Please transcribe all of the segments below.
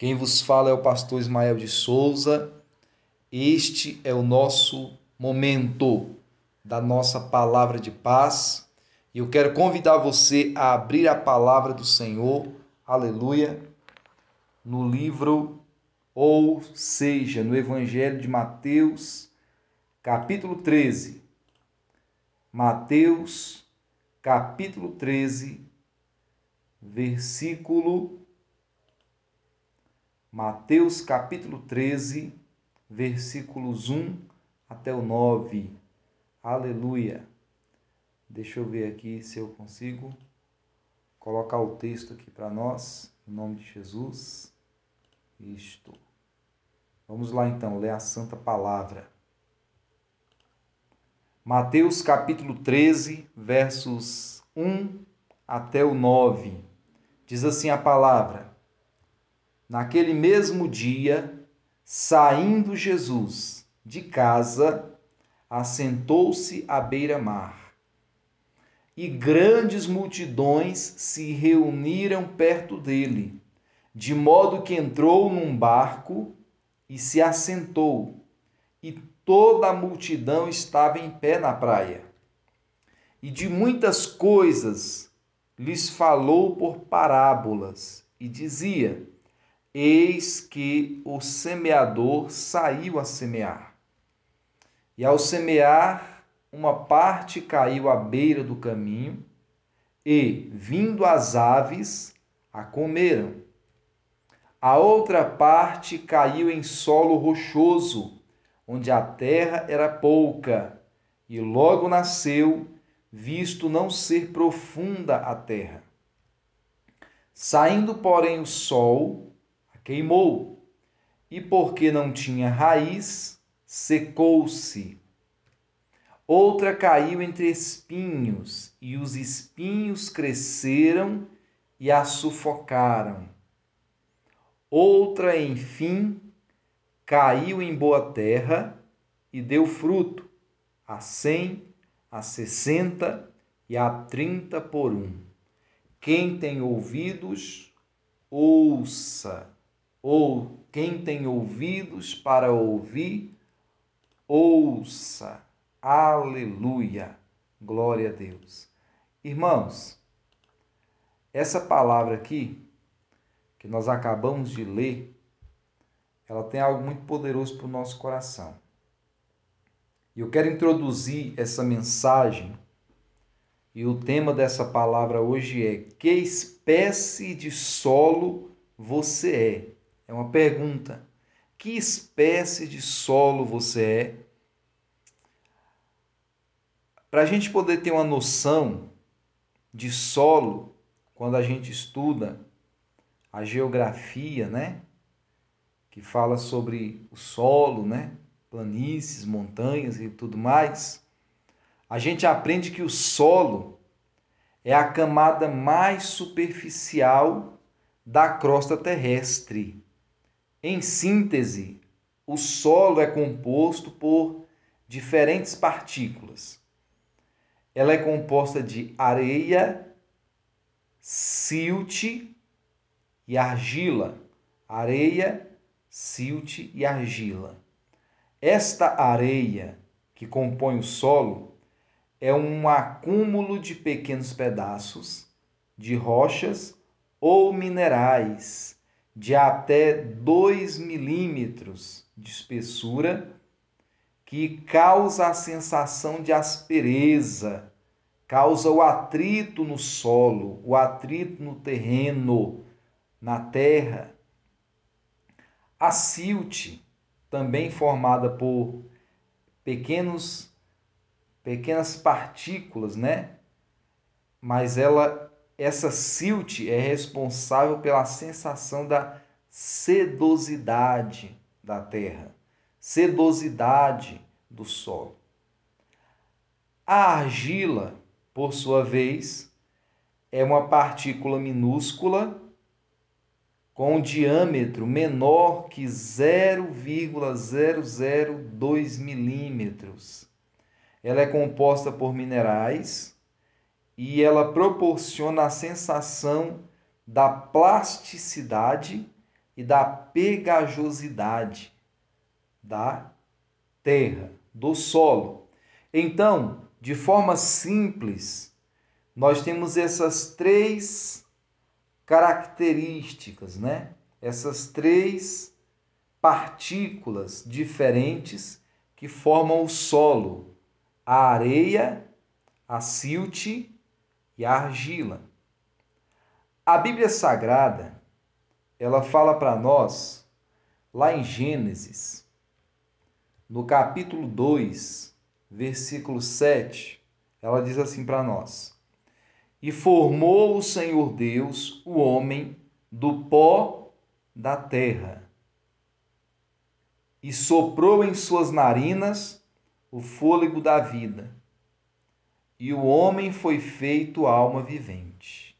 Quem vos fala é o pastor Ismael de Souza. Este é o nosso momento da nossa palavra de paz. E eu quero convidar você a abrir a palavra do Senhor, aleluia, no livro, ou seja, no Evangelho de Mateus, capítulo 13. Mateus, capítulo 13, versículo Mateus capítulo 13, versículos 1 até o 9. Aleluia. Deixa eu ver aqui se eu consigo colocar o texto aqui para nós, em nome de Jesus. Isto. Vamos lá então, ler a santa palavra. Mateus capítulo 13, versos 1 até o 9. Diz assim a palavra: Naquele mesmo dia, saindo Jesus de casa, assentou-se à beira-mar. E grandes multidões se reuniram perto dele, de modo que entrou num barco e se assentou, e toda a multidão estava em pé na praia. E de muitas coisas lhes falou por parábolas, e dizia: Eis que o semeador saiu a semear. E ao semear, uma parte caiu à beira do caminho, e, vindo as aves, a comeram. A outra parte caiu em solo rochoso, onde a terra era pouca, e logo nasceu, visto não ser profunda a terra. Saindo, porém, o sol, queimou, e porque não tinha raiz, secou-se. Outra caiu entre espinhos, e os espinhos cresceram e a sufocaram. Outra, enfim, caiu em boa terra e deu fruto, a cem, a sessenta e a trinta por um. Quem tem ouvidos, ouça ou quem tem ouvidos para ouvir, ouça. Aleluia. Glória a Deus. Irmãos, essa palavra aqui, que nós acabamos de ler, ela tem algo muito poderoso para o nosso coração. E eu quero introduzir essa mensagem, e o tema dessa palavra hoje é: Que espécie de solo você é? É uma pergunta. Que espécie de solo você é? Para a gente poder ter uma noção de solo, quando a gente estuda a geografia, né? Que fala sobre o solo, né? Planícies, montanhas e tudo mais. A gente aprende que o solo é a camada mais superficial da crosta terrestre. Em síntese, o solo é composto por diferentes partículas. Ela é composta de areia, silt e argila. Areia, silt e argila. Esta areia que compõe o solo é um acúmulo de pequenos pedaços de rochas ou minerais de até 2 milímetros de espessura, que causa a sensação de aspereza, causa o atrito no solo, o atrito no terreno, na terra. A silt, também formada por pequenos pequenas partículas, né? Mas ela essa silt é responsável pela sensação da sedosidade da terra, sedosidade do solo. A argila, por sua vez, é uma partícula minúscula com um diâmetro menor que 0,002 milímetros. Ela é composta por minerais e ela proporciona a sensação da plasticidade e da pegajosidade da terra, do solo. Então, de forma simples, nós temos essas três características, né? Essas três partículas diferentes que formam o solo: a areia, a silt e a argila. A Bíblia Sagrada, ela fala para nós lá em Gênesis, no capítulo 2, versículo 7, ela diz assim para nós: E formou o Senhor Deus o homem do pó da terra, e soprou em suas narinas o fôlego da vida, e o homem foi feito alma vivente.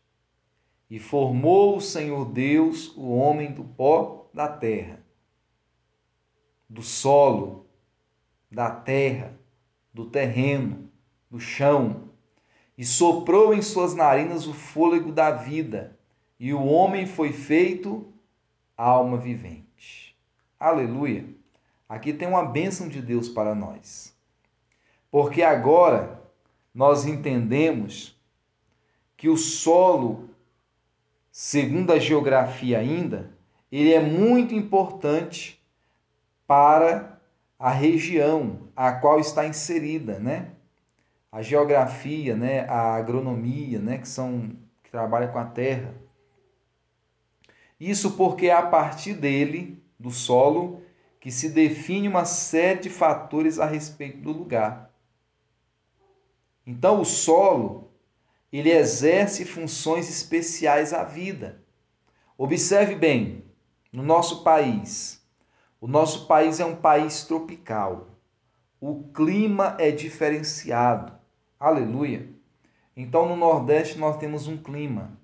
E formou o Senhor Deus o homem do pó da terra, do solo, da terra, do terreno, do chão, e soprou em suas narinas o fôlego da vida, e o homem foi feito alma vivente. Aleluia! Aqui tem uma bênção de Deus para nós. Porque agora nós entendemos que o solo, segundo a geografia ainda, ele é muito importante para a região a qual está inserida, né? A geografia, né, a agronomia, né, que são que trabalham com a terra. Isso porque é a partir dele, do solo, que se define uma série de fatores a respeito do lugar. Então, o solo, ele exerce funções especiais à vida. Observe bem, no nosso país, o nosso país é um país tropical. O clima é diferenciado. Aleluia. Então, no Nordeste, nós temos um clima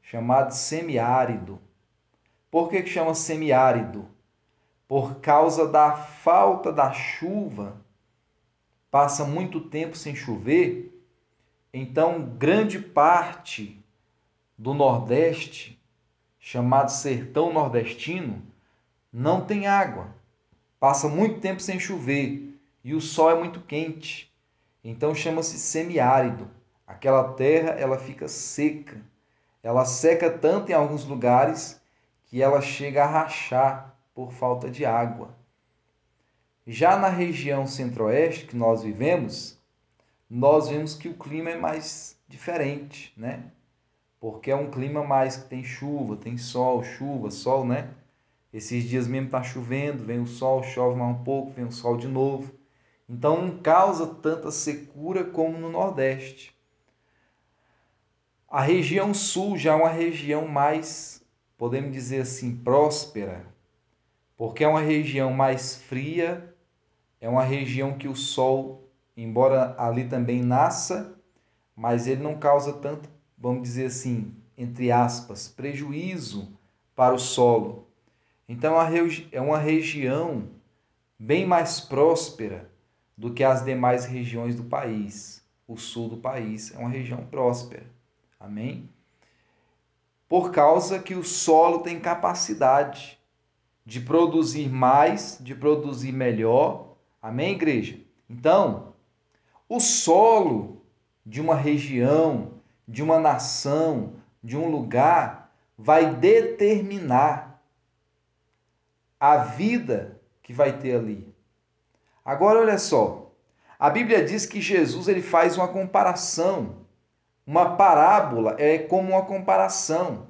chamado semiárido. Por que, chama semiárido? Por causa da falta da chuva, passa muito tempo sem chover, então grande parte do Nordeste, chamado sertão nordestino, não tem água. Passa muito tempo sem chover e o sol é muito quente. Então chama-se semiárido. Aquela terra ela fica seca. Ela seca tanto em alguns lugares que ela chega a rachar por falta de água. Já na região centro-oeste que nós vivemos, nós vemos que o clima é mais diferente, né? Porque é um clima mais que tem chuva, tem sol, chuva, sol, né? Esses dias mesmo está chovendo, vem o sol, chove mais um pouco, vem o sol de novo. Então não causa tanta secura como no Nordeste. A região sul já é uma região mais, podemos dizer assim, próspera, porque é uma região mais fria, é uma região que o sol, embora ali também nasça, mas ele não causa tanto, vamos dizer assim, entre aspas, prejuízo para o solo. Então é uma região bem mais próspera do que as demais regiões do país. O sul do país é uma região próspera. Amém? Por causa que o solo tem capacidade de produzir mais, de produzir melhor. Amém, igreja? Então, o solo de uma região, de uma nação, de um lugar, vai determinar a vida que vai ter ali. Agora olha só, a Bíblia diz que Jesus ele faz uma comparação, uma parábola é como uma comparação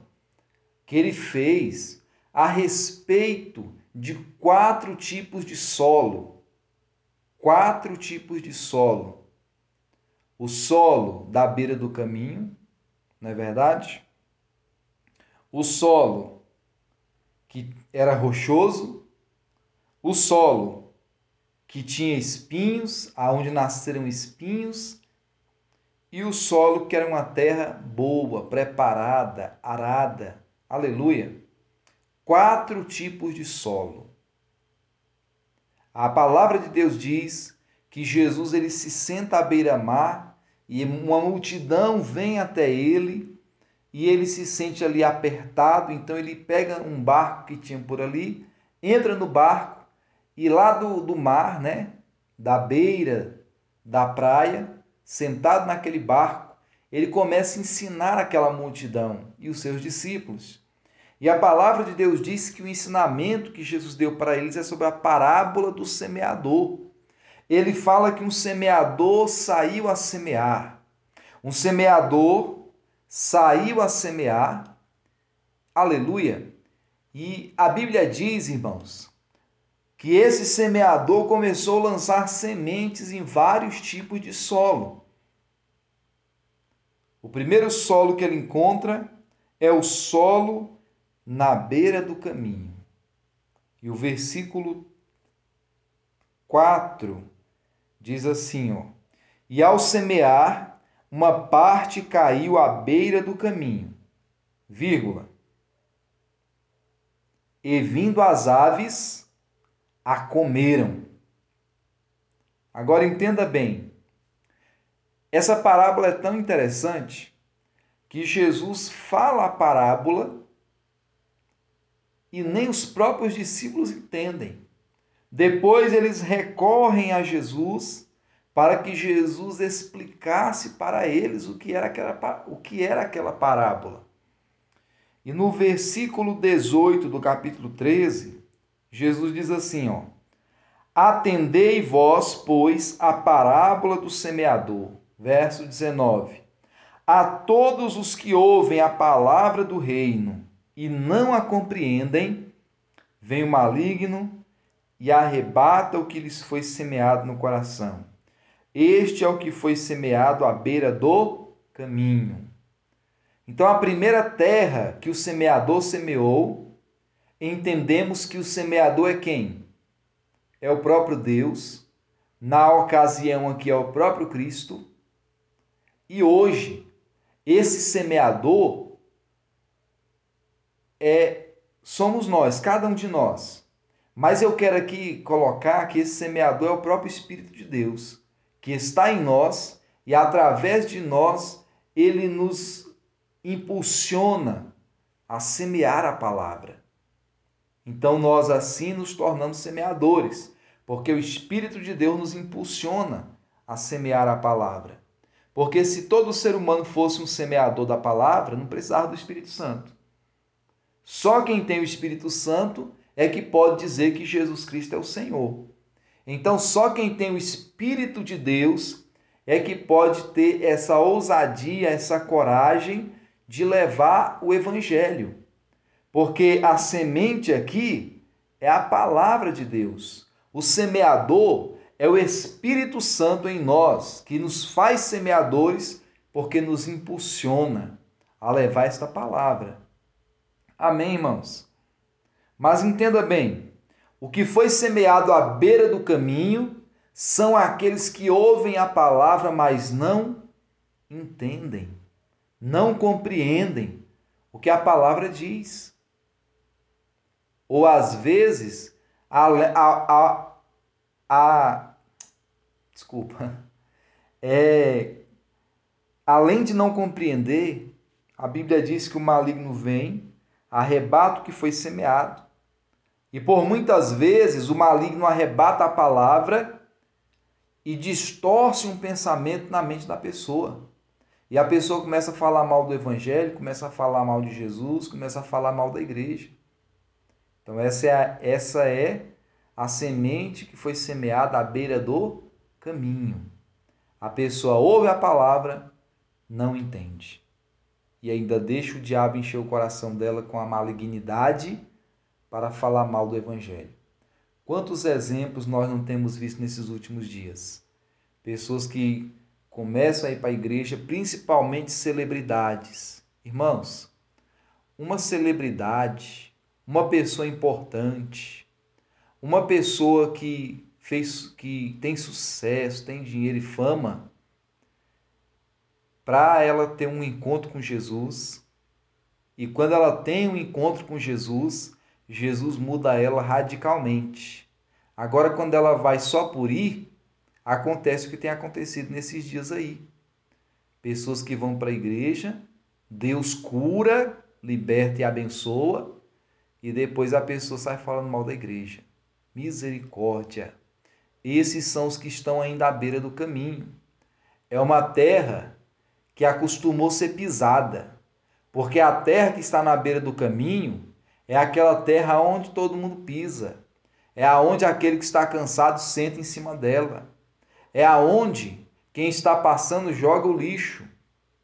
que ele fez a respeito de quatro tipos de solo. Quatro tipos de solo. O solo da beira do caminho, não é verdade? O solo que era rochoso, o solo que tinha espinhos, aonde nasceram espinhos, e o solo que era uma terra boa, preparada, arada. Aleluia. Quatro tipos de solo. A palavra de Deus diz que Jesus ele se senta à beira-mar e uma multidão vem até ele e ele se sente ali apertado, então ele pega um barco que tinha por ali, entra no barco e lá do, do mar, né, da beira da praia, sentado naquele barco, ele começa a ensinar aquela multidão e os seus discípulos. E a palavra de Deus diz que o ensinamento que Jesus deu para eles é sobre a parábola do semeador. Ele fala que um semeador saiu a semear. Um semeador saiu a semear. Aleluia. E a Bíblia diz, irmãos, que esse semeador começou a lançar sementes em vários tipos de solo. O primeiro solo que ele encontra é o solo na beira do caminho. E o versículo 4 diz assim, ó: E ao semear, uma parte caiu à beira do caminho, vírgula. E vindo as aves, a comeram. Agora entenda bem. Essa parábola é tão interessante que Jesus fala a parábola e nem os próprios discípulos entendem. Depois eles recorrem a Jesus para que Jesus explicasse para eles o que era aquela, o que era aquela parábola. E no versículo 18 do capítulo 13, Jesus diz assim, ó: Atendei vós, pois, a parábola do semeador. Verso 19. A todos os que ouvem a palavra do reino e não a compreendem, vem o maligno e arrebata o que lhes foi semeado no coração. Este é o que foi semeado à beira do caminho. Então, a primeira terra que o semeador semeou, entendemos que o semeador é quem? É o próprio Deus, na ocasião aqui é o próprio Cristo. E hoje, esse semeador é somos nós, cada um de nós. Mas eu quero aqui colocar que esse semeador é o próprio Espírito de Deus, que está em nós e através de nós ele nos impulsiona a semear a palavra. Então nós assim nos tornamos semeadores, porque o Espírito de Deus nos impulsiona a semear a palavra. Porque se todo ser humano fosse um semeador da palavra, não precisava do Espírito Santo. Só quem tem o Espírito Santo é que pode dizer que Jesus Cristo é o Senhor. Então, só quem tem o Espírito de Deus é que pode ter essa ousadia, essa coragem de levar o Evangelho. Porque a semente aqui é a palavra de Deus. O semeador é o Espírito Santo em nós, que nos faz semeadores, porque nos impulsiona a levar esta palavra. Amém, irmãos? Mas entenda bem: o que foi semeado à beira do caminho são aqueles que ouvem a palavra, mas não entendem, não compreendem o que a palavra diz. Ou às vezes, a, a, a, a desculpa, é, além de não compreender, a Bíblia diz que o maligno vem arrebata o que foi semeado. E por muitas vezes o maligno arrebata a palavra e distorce um pensamento na mente da pessoa. E a pessoa começa a falar mal do evangelho, começa a falar mal de Jesus, começa a falar mal da igreja. Então essa é a, essa é a semente que foi semeada à beira do caminho. A pessoa ouve a palavra, não entende e ainda deixa o diabo encher o coração dela com a malignidade para falar mal do Evangelho. Quantos exemplos nós não temos visto nesses últimos dias? Pessoas que começam a ir para a igreja, principalmente celebridades. Irmãos, uma celebridade, uma pessoa importante, uma pessoa que fez que tem sucesso, tem dinheiro e fama, para ela ter um encontro com Jesus. E quando ela tem um encontro com Jesus, Jesus muda ela radicalmente. Agora, quando ela vai só por ir, acontece o que tem acontecido nesses dias aí. Pessoas que vão para a igreja, Deus cura, liberta e abençoa, e depois a pessoa sai falando mal da igreja. Misericórdia. Esses são os que estão ainda à beira do caminho. É uma terra que acostumou ser pisada, porque a terra que está na beira do caminho é aquela terra onde todo mundo pisa. É aonde aquele que está cansado senta em cima dela. É aonde quem está passando joga o lixo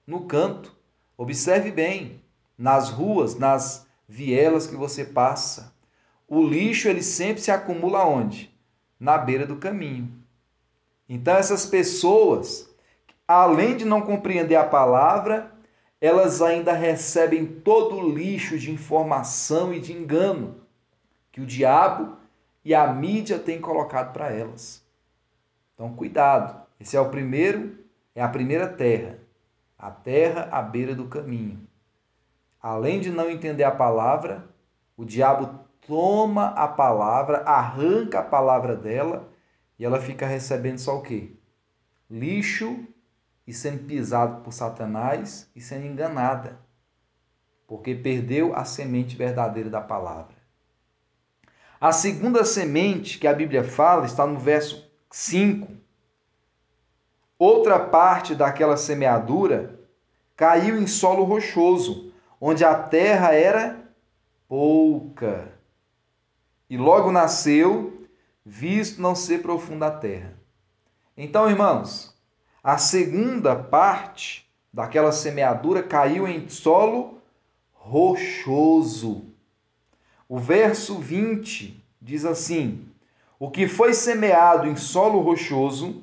no canto. Observe bem, nas ruas, nas vielas que você passa. O lixo ele sempre se acumula onde? Na beira do caminho. Então essas pessoas, além de não compreender a palavra, elas ainda recebem todo o lixo de informação e de engano que o diabo e a mídia têm colocado para elas. Então, cuidado. Esse é o primeiro, é a primeira terra, a terra à beira do caminho. Além de não entender a palavra, o diabo toma a palavra, arranca a palavra dela e ela fica recebendo só o quê? Lixo e sendo pisado por Satanás e sendo enganada, porque perdeu a semente verdadeira da palavra. A segunda semente que a Bíblia fala está no verso 5. Outra parte daquela semeadura caiu em solo rochoso, onde a terra era pouca. E logo nasceu, visto não ser profunda a terra. Então, irmãos, a segunda parte daquela semeadura caiu em solo rochoso. O verso 20 diz assim: O que foi semeado em solo rochoso,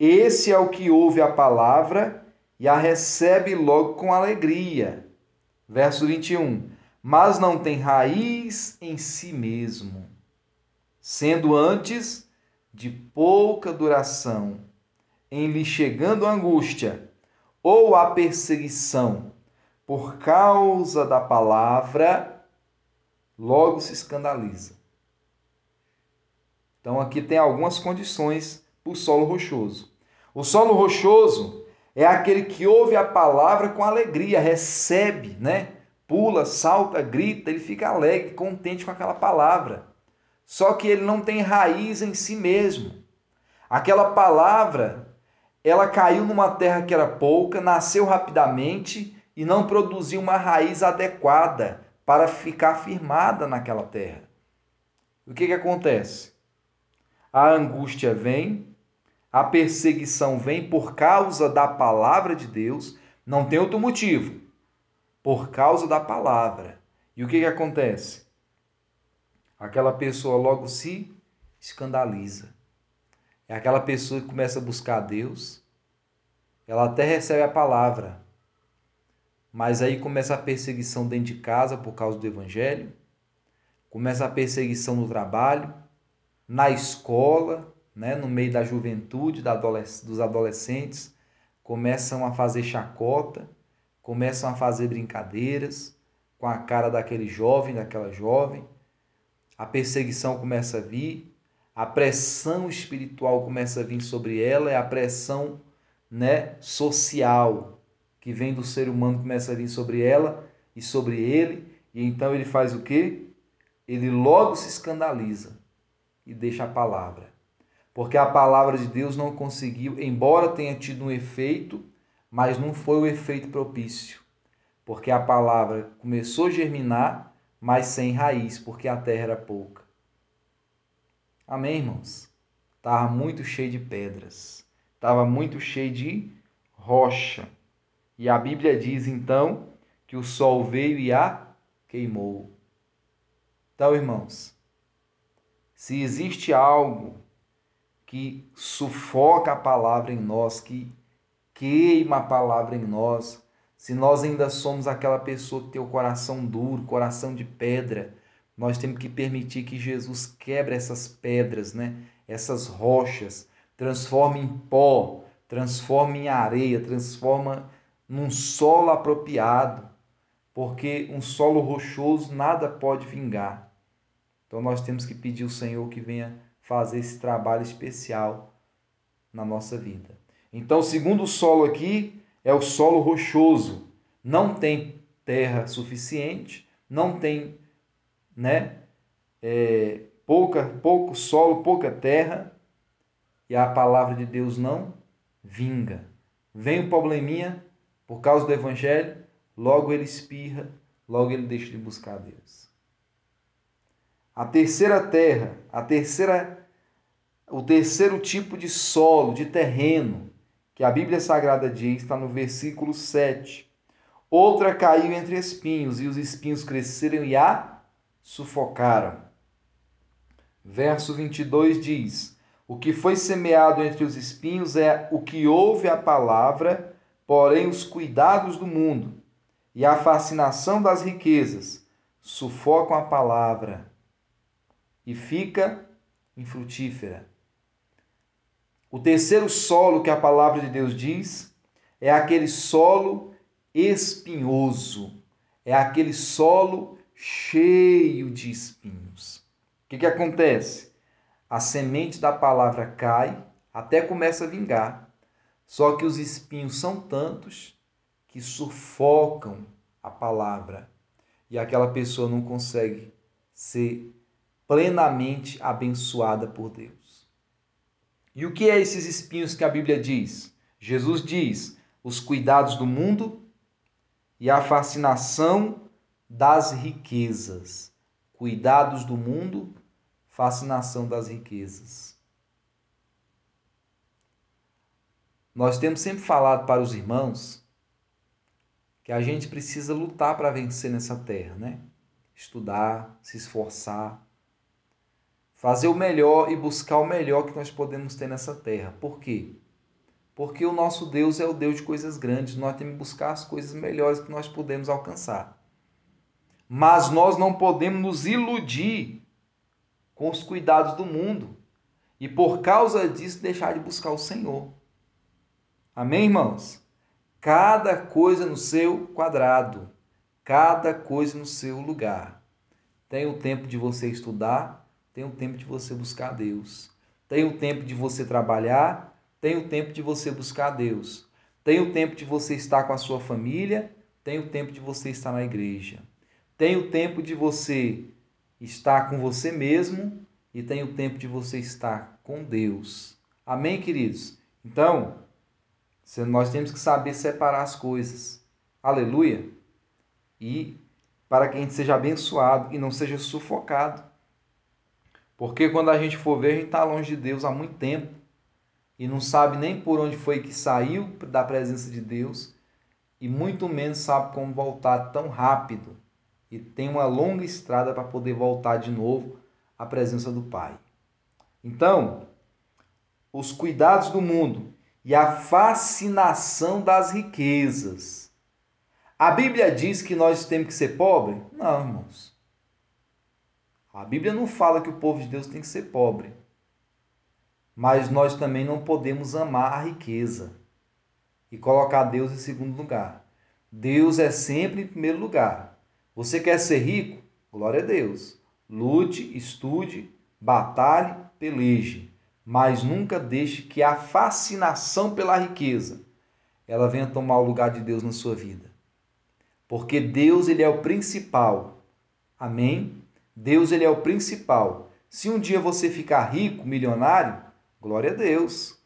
esse é o que ouve a palavra e a recebe logo com alegria. Verso 21. Mas não tem raiz em si mesmo, sendo antes de pouca duração em lhe chegando a angústia ou a perseguição por causa da palavra, logo se escandaliza. Então aqui tem algumas condições para o solo rochoso. O solo rochoso é aquele que ouve a palavra com alegria, recebe, né? Pula, salta, grita, ele fica alegre, contente com aquela palavra. Só que ele não tem raiz em si mesmo. Aquela palavra ela caiu numa terra que era pouca, nasceu rapidamente e não produziu uma raiz adequada para ficar firmada naquela terra. O que, que acontece? A angústia vem, a perseguição vem por causa da palavra de Deus, não tem outro motivo, por causa da palavra. E o que, que acontece? Aquela pessoa logo se escandaliza. É aquela pessoa que começa a buscar Deus, ela até recebe a palavra, mas aí começa a perseguição dentro de casa por causa do Evangelho, começa a perseguição no trabalho, na escola, né, no meio da juventude, da adolesc dos adolescentes, começam a fazer chacota, começam a fazer brincadeiras com a cara daquele jovem, daquela jovem. A perseguição começa a vir, a pressão espiritual começa a vir sobre ela, é a pressão né, social que vem do ser humano começa a vir sobre ela e sobre ele, e então ele faz o quê? Ele logo se escandaliza e deixa a palavra. Porque a palavra de Deus não conseguiu, embora tenha tido um efeito, mas não foi o efeito propício. Porque a palavra começou a germinar, mas sem raiz, porque a terra era pouca. Amém, irmãos? Estava muito cheio de pedras, estava muito cheio de rocha. E a Bíblia diz então que o sol veio e a queimou. Então, irmãos, se existe algo que sufoca a palavra em nós, que queima a palavra em nós, se nós ainda somos aquela pessoa que tem o coração duro, coração de pedra, nós temos que permitir que Jesus quebre essas pedras, né? essas rochas, transforme em pó, transforme em areia, transforma num solo apropriado, porque um solo rochoso nada pode vingar. Então nós temos que pedir ao Senhor que venha fazer esse trabalho especial na nossa vida. Então, o segundo solo aqui é o solo rochoso. não tem terra suficiente, não tem, né, é, pouca, pouco solo, pouca terra, e a palavra de Deus não vinga. Vem o probleminha por causa do evangelho, logo ele espirra, logo ele deixa de buscar a Deus. A terceira terra, a terceira o terceiro tipo de solo, de terreno, que a Bíblia Sagrada diz, está no versículo 7. Outra caiu entre espinhos, e os espinhos cresceram e a sufocaram. Verso 22 diz: O que foi semeado entre os espinhos é o que ouve a palavra, porém os cuidados do mundo e a fascinação das riquezas sufocam a palavra e fica infrutífera. O terceiro solo que a palavra de Deus diz é aquele solo espinhoso, é aquele solo cheio de espinhos. O que, que acontece? A semente da palavra cai, até começa a vingar, só que os espinhos são tantos que sufocam a palavra e aquela pessoa não consegue ser plenamente abençoada por Deus. E o que é esses espinhos que a Bíblia diz? Jesus diz: os cuidados do mundo e a fascinação das riquezas. Cuidados do mundo, fascinação das riquezas. Nós temos sempre falado para os irmãos que a gente precisa lutar para vencer nessa terra, né? Estudar, se esforçar, fazer o melhor e buscar o melhor que nós podemos ter nessa terra. Por quê? Porque o nosso Deus é o Deus de coisas grandes, nós temos que buscar as coisas melhores que nós podemos alcançar. Mas nós não podemos nos iludir com os cuidados do mundo e por causa disso deixar de buscar o Senhor. Amém, irmãos? Cada coisa no seu quadrado, cada coisa no seu lugar. Tem o tempo de você estudar, tem o tempo de você buscar Deus. Tem o tempo de você trabalhar, tem o tempo de você buscar Deus. Tem o tempo de você estar com a sua família, tem o tempo de você estar na igreja. Tem o tempo de você estar com você mesmo e tem o tempo de você estar com Deus. Amém, queridos? Então, nós temos que saber separar as coisas. Aleluia! E para que a gente seja abençoado e não seja sufocado porque quando a gente for ver, a gente está longe de Deus há muito tempo e não sabe nem por onde foi que saiu da presença de Deus e muito menos sabe como voltar tão rápido e tem uma longa estrada para poder voltar de novo à presença do Pai. Então, os cuidados do mundo e a fascinação das riquezas. A Bíblia diz que nós temos que ser pobres? Não, irmãos. A Bíblia não fala que o povo de Deus tem que ser pobre. Mas nós também não podemos amar a riqueza e colocar Deus em segundo lugar. Deus é sempre em primeiro lugar. Você quer ser rico? Glória a Deus. Lute, estude, batalhe, peleje, mas nunca deixe que a fascinação pela riqueza ela venha tomar o lugar de Deus na sua vida. Porque Deus ele é o principal. Amém? Deus ele é o principal. Se um dia você ficar rico, milionário, glória a Deus,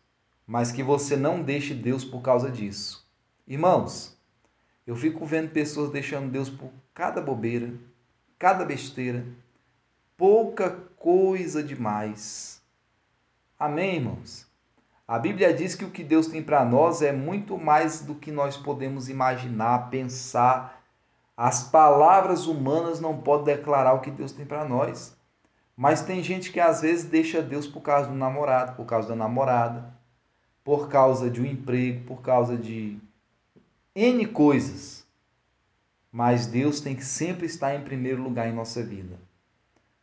mas que você não deixe Deus por causa disso. Irmãos, eu fico vendo pessoas deixando Deus por cada bobeira, cada besteira, pouca coisa demais. Amém, irmãos? A Bíblia diz que o que Deus tem para nós é muito mais do que nós podemos imaginar, pensar as palavras humanas não podem declarar o que Deus tem para nós. Mas tem gente que às vezes deixa Deus por causa do namorado, por causa da namorada, por causa de um emprego, por causa de N coisas. Mas Deus tem que sempre estar em primeiro lugar em nossa vida.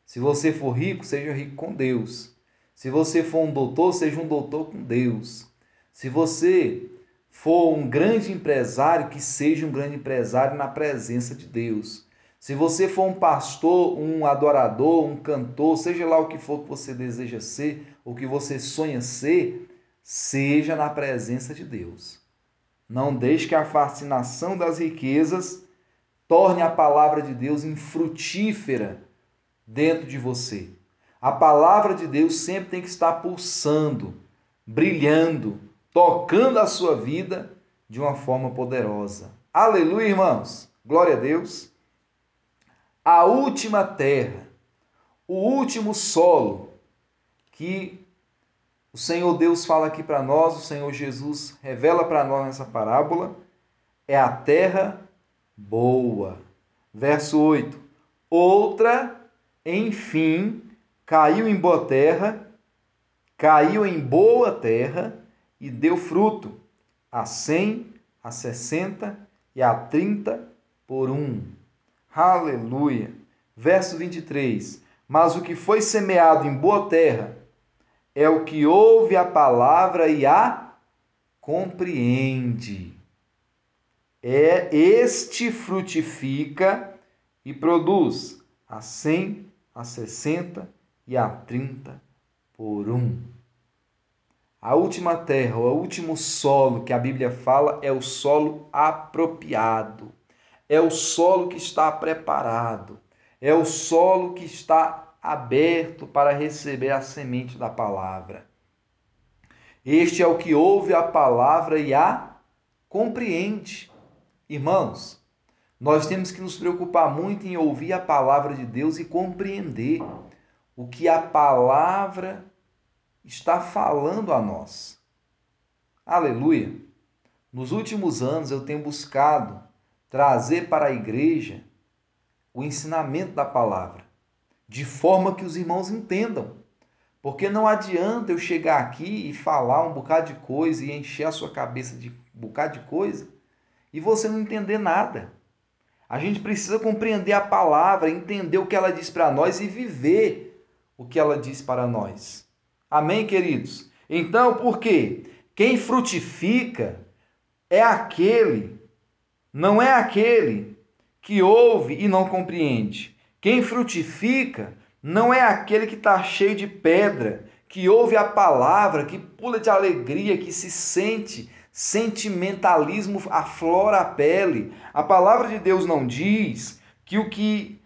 Se você for rico, seja rico com Deus. Se você for um doutor, seja um doutor com Deus. Se você for um grande empresário, que seja um grande empresário na presença de Deus. Se você for um pastor, um adorador, um cantor, seja lá o que for que você deseja ser, o que você sonha ser, seja na presença de Deus. Não deixe que a fascinação das riquezas torne a palavra de Deus infrutífera dentro de você. A palavra de Deus sempre tem que estar pulsando, brilhando, tocando a sua vida de uma forma poderosa. Aleluia, irmãos. Glória a Deus. A última terra, o último solo que o Senhor Deus fala aqui para nós, o Senhor Jesus revela para nós nessa parábola, é a terra boa. Verso 8. Outra, enfim, caiu em boa terra, caiu em boa terra e deu fruto, a cem, a sessenta e a trinta por um. Aleluia. Verso 23. Mas o que foi semeado em boa terra é o que ouve a palavra e a compreende. É este frutifica e produz a cem, a sessenta e a trinta por um. A última terra, o último solo que a Bíblia fala é o solo apropriado. É o solo que está preparado. É o solo que está aberto para receber a semente da palavra. Este é o que ouve a palavra e a compreende. Irmãos, nós temos que nos preocupar muito em ouvir a palavra de Deus e compreender o que a palavra está falando a nós. Aleluia! Nos últimos anos eu tenho buscado trazer para a igreja o ensinamento da palavra, de forma que os irmãos entendam. Porque não adianta eu chegar aqui e falar um bocado de coisa e encher a sua cabeça de um bocado de coisa e você não entender nada. A gente precisa compreender a palavra, entender o que ela diz para nós e viver o que ela diz para nós. Amém, queridos? Então, por quê? Quem frutifica é aquele, não é aquele que ouve e não compreende. Quem frutifica não é aquele que está cheio de pedra, que ouve a palavra, que pula de alegria, que se sente, sentimentalismo aflora a pele. A palavra de Deus não diz que o que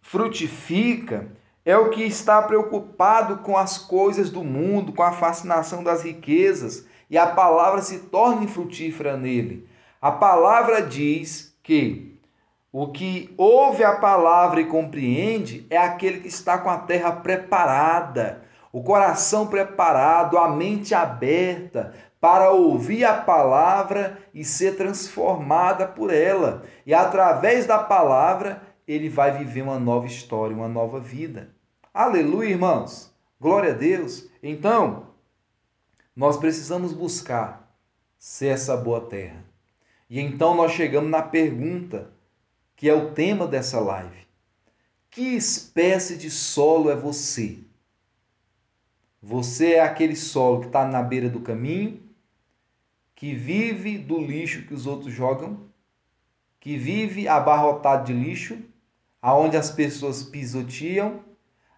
frutifica é o que está preocupado com as coisas do mundo, com a fascinação das riquezas, e a palavra se torna infrutífera nele. A palavra diz que o que ouve a palavra e compreende é aquele que está com a terra preparada, o coração preparado, a mente aberta para ouvir a palavra e ser transformada por ela. E através da palavra, ele vai viver uma nova história, uma nova vida. Aleluia, irmãos! Glória a Deus! Então, nós precisamos buscar ser essa boa terra. E então nós chegamos na pergunta que é o tema dessa live. Que espécie de solo é você? Você é aquele solo que está na beira do caminho, que vive do lixo que os outros jogam, que vive abarrotado de lixo, aonde as pessoas pisoteam,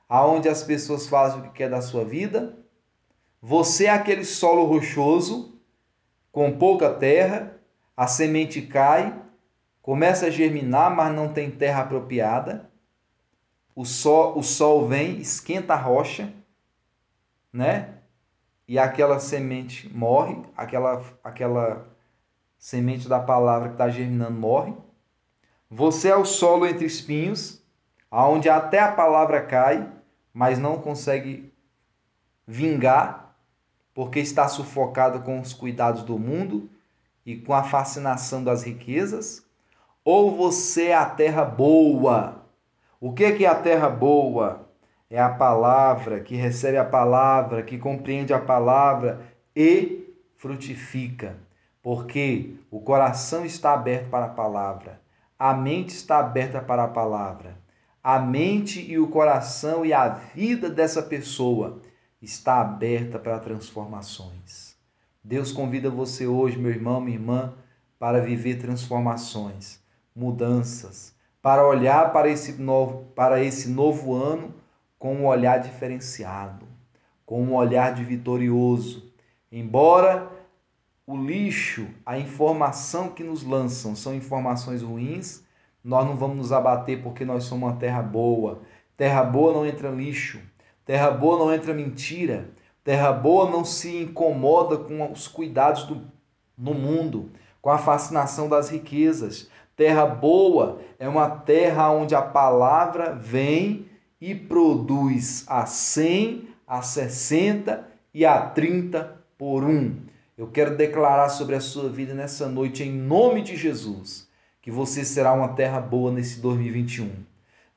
aonde as pessoas fazem o que quer da sua vida. Você é aquele solo rochoso, com pouca terra, a semente cai, começa a germinar, mas não tem terra apropriada. O sol, o sol vem, esquenta a rocha, né? E aquela semente morre, aquela, aquela semente da palavra que está germinando morre. Você é o solo entre espinhos, aonde até a palavra cai, mas não consegue vingar, porque está sufocado com os cuidados do mundo e com a fascinação das riquezas. Ou você é a terra boa. O que é a terra boa? É a palavra que recebe a palavra, que compreende a palavra e frutifica, porque o coração está aberto para a palavra a mente está aberta para a palavra. A mente e o coração e a vida dessa pessoa está aberta para transformações. Deus convida você hoje, meu irmão, minha irmã, para viver transformações, mudanças, para olhar para esse novo, para esse novo ano com um olhar diferenciado, com um olhar de vitorioso. Embora o lixo, a informação que nos lançam são informações ruins, nós não vamos nos abater porque nós somos uma terra boa. Terra boa não entra lixo. Terra boa não entra mentira. Terra boa não se incomoda com os cuidados do, no mundo, com a fascinação das riquezas. Terra boa é uma terra onde a palavra vem e produz a 100, a 60 e a 30 por um. Eu quero declarar sobre a sua vida nessa noite, em nome de Jesus, que você será uma terra boa nesse 2021.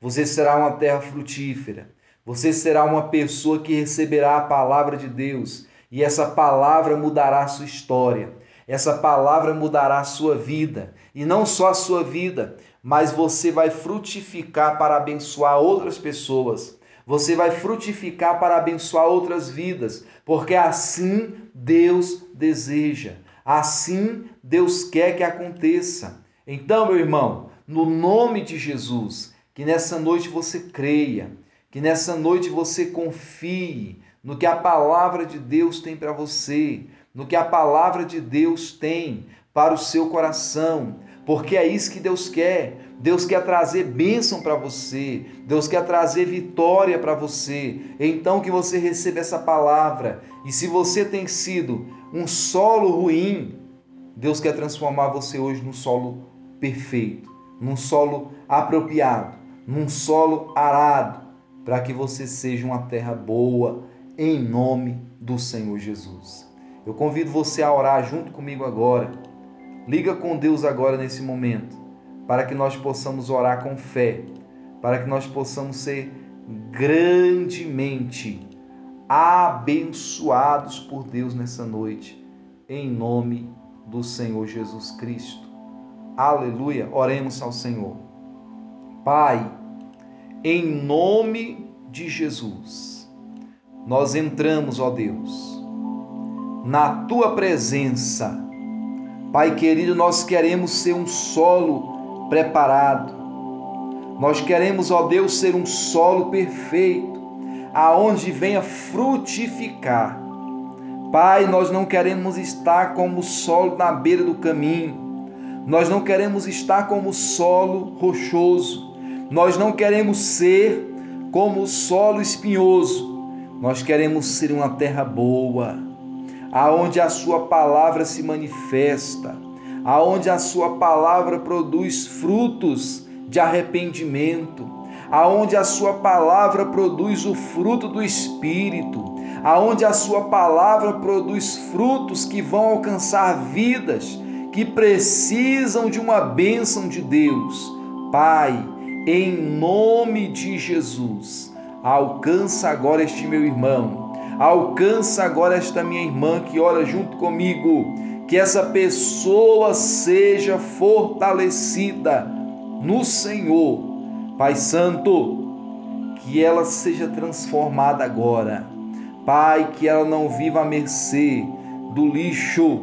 Você será uma terra frutífera. Você será uma pessoa que receberá a palavra de Deus e essa palavra mudará a sua história. Essa palavra mudará a sua vida e não só a sua vida, mas você vai frutificar para abençoar outras pessoas. Você vai frutificar para abençoar outras vidas, porque assim Deus deseja, assim Deus quer que aconteça. Então, meu irmão, no nome de Jesus, que nessa noite você creia, que nessa noite você confie no que a palavra de Deus tem para você, no que a palavra de Deus tem para o seu coração, porque é isso que Deus quer. Deus quer trazer bênção para você, Deus quer trazer vitória para você. Então que você receba essa palavra. E se você tem sido um solo ruim, Deus quer transformar você hoje num solo perfeito, num solo apropriado, num solo arado, para que você seja uma terra boa, em nome do Senhor Jesus. Eu convido você a orar junto comigo agora. Liga com Deus agora nesse momento, para que nós possamos orar com fé, para que nós possamos ser grandemente abençoados por Deus nessa noite, em nome do Senhor Jesus Cristo. Aleluia. Oremos ao Senhor. Pai, em nome de Jesus, nós entramos, ó Deus, na tua presença. Pai querido, nós queremos ser um solo preparado. Nós queremos, ó Deus, ser um solo perfeito, aonde venha frutificar. Pai, nós não queremos estar como solo na beira do caminho nós não queremos estar como solo rochoso. Nós não queremos ser como solo espinhoso. Nós queremos ser uma terra boa, aonde a sua palavra se manifesta, aonde a sua palavra produz frutos de arrependimento, aonde a sua palavra produz o fruto do espírito, aonde a sua palavra produz frutos que vão alcançar vidas que precisam de uma bênção de Deus. Pai, em nome de Jesus, alcança agora este meu irmão, alcança agora esta minha irmã que ora junto comigo, que essa pessoa seja fortalecida no Senhor. Pai Santo, que ela seja transformada agora. Pai, que ela não viva à mercê do lixo,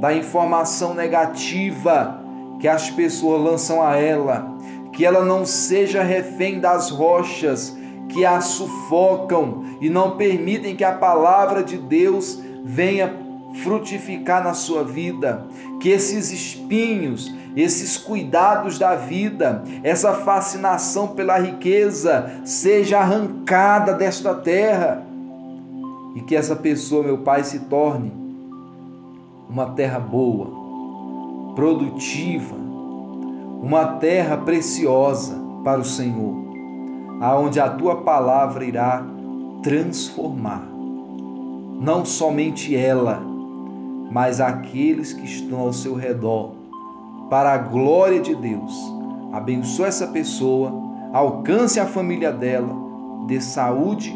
da informação negativa que as pessoas lançam a ela, que ela não seja refém das rochas que a sufocam e não permitem que a palavra de Deus venha frutificar na sua vida, que esses espinhos, esses cuidados da vida, essa fascinação pela riqueza seja arrancada desta terra. E que essa pessoa, meu Pai, se torne uma terra boa, produtiva, uma terra preciosa para o Senhor, aonde a tua palavra irá transformar não somente ela, mas aqueles que estão ao seu redor, para a glória de Deus. Abençoe essa pessoa, alcance a família dela, dê saúde,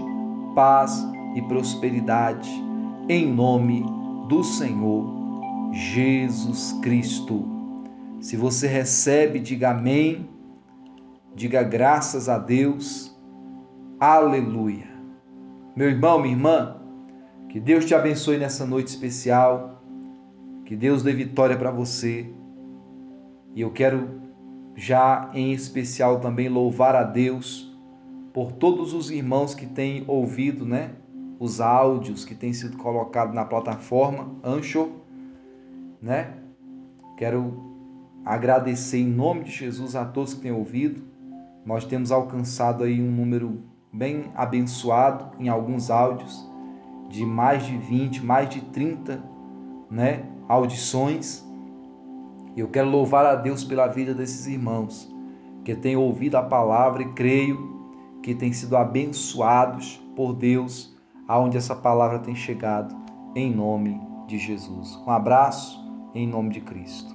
paz e prosperidade, em nome do Senhor Jesus Cristo. Se você recebe, diga amém, diga graças a Deus, aleluia. Meu irmão, minha irmã, que Deus te abençoe nessa noite especial, que Deus dê vitória para você. E eu quero já em especial também louvar a Deus por todos os irmãos que têm ouvido, né, os áudios que têm sido colocados na plataforma Anchor né? Quero agradecer em nome de Jesus a todos que têm ouvido. Nós temos alcançado aí um número bem abençoado em alguns áudios de mais de 20, mais de 30, né, audições. Eu quero louvar a Deus pela vida desses irmãos que têm ouvido a palavra e creio que têm sido abençoados por Deus aonde essa palavra tem chegado em nome de Jesus. Um abraço em nome de Cristo.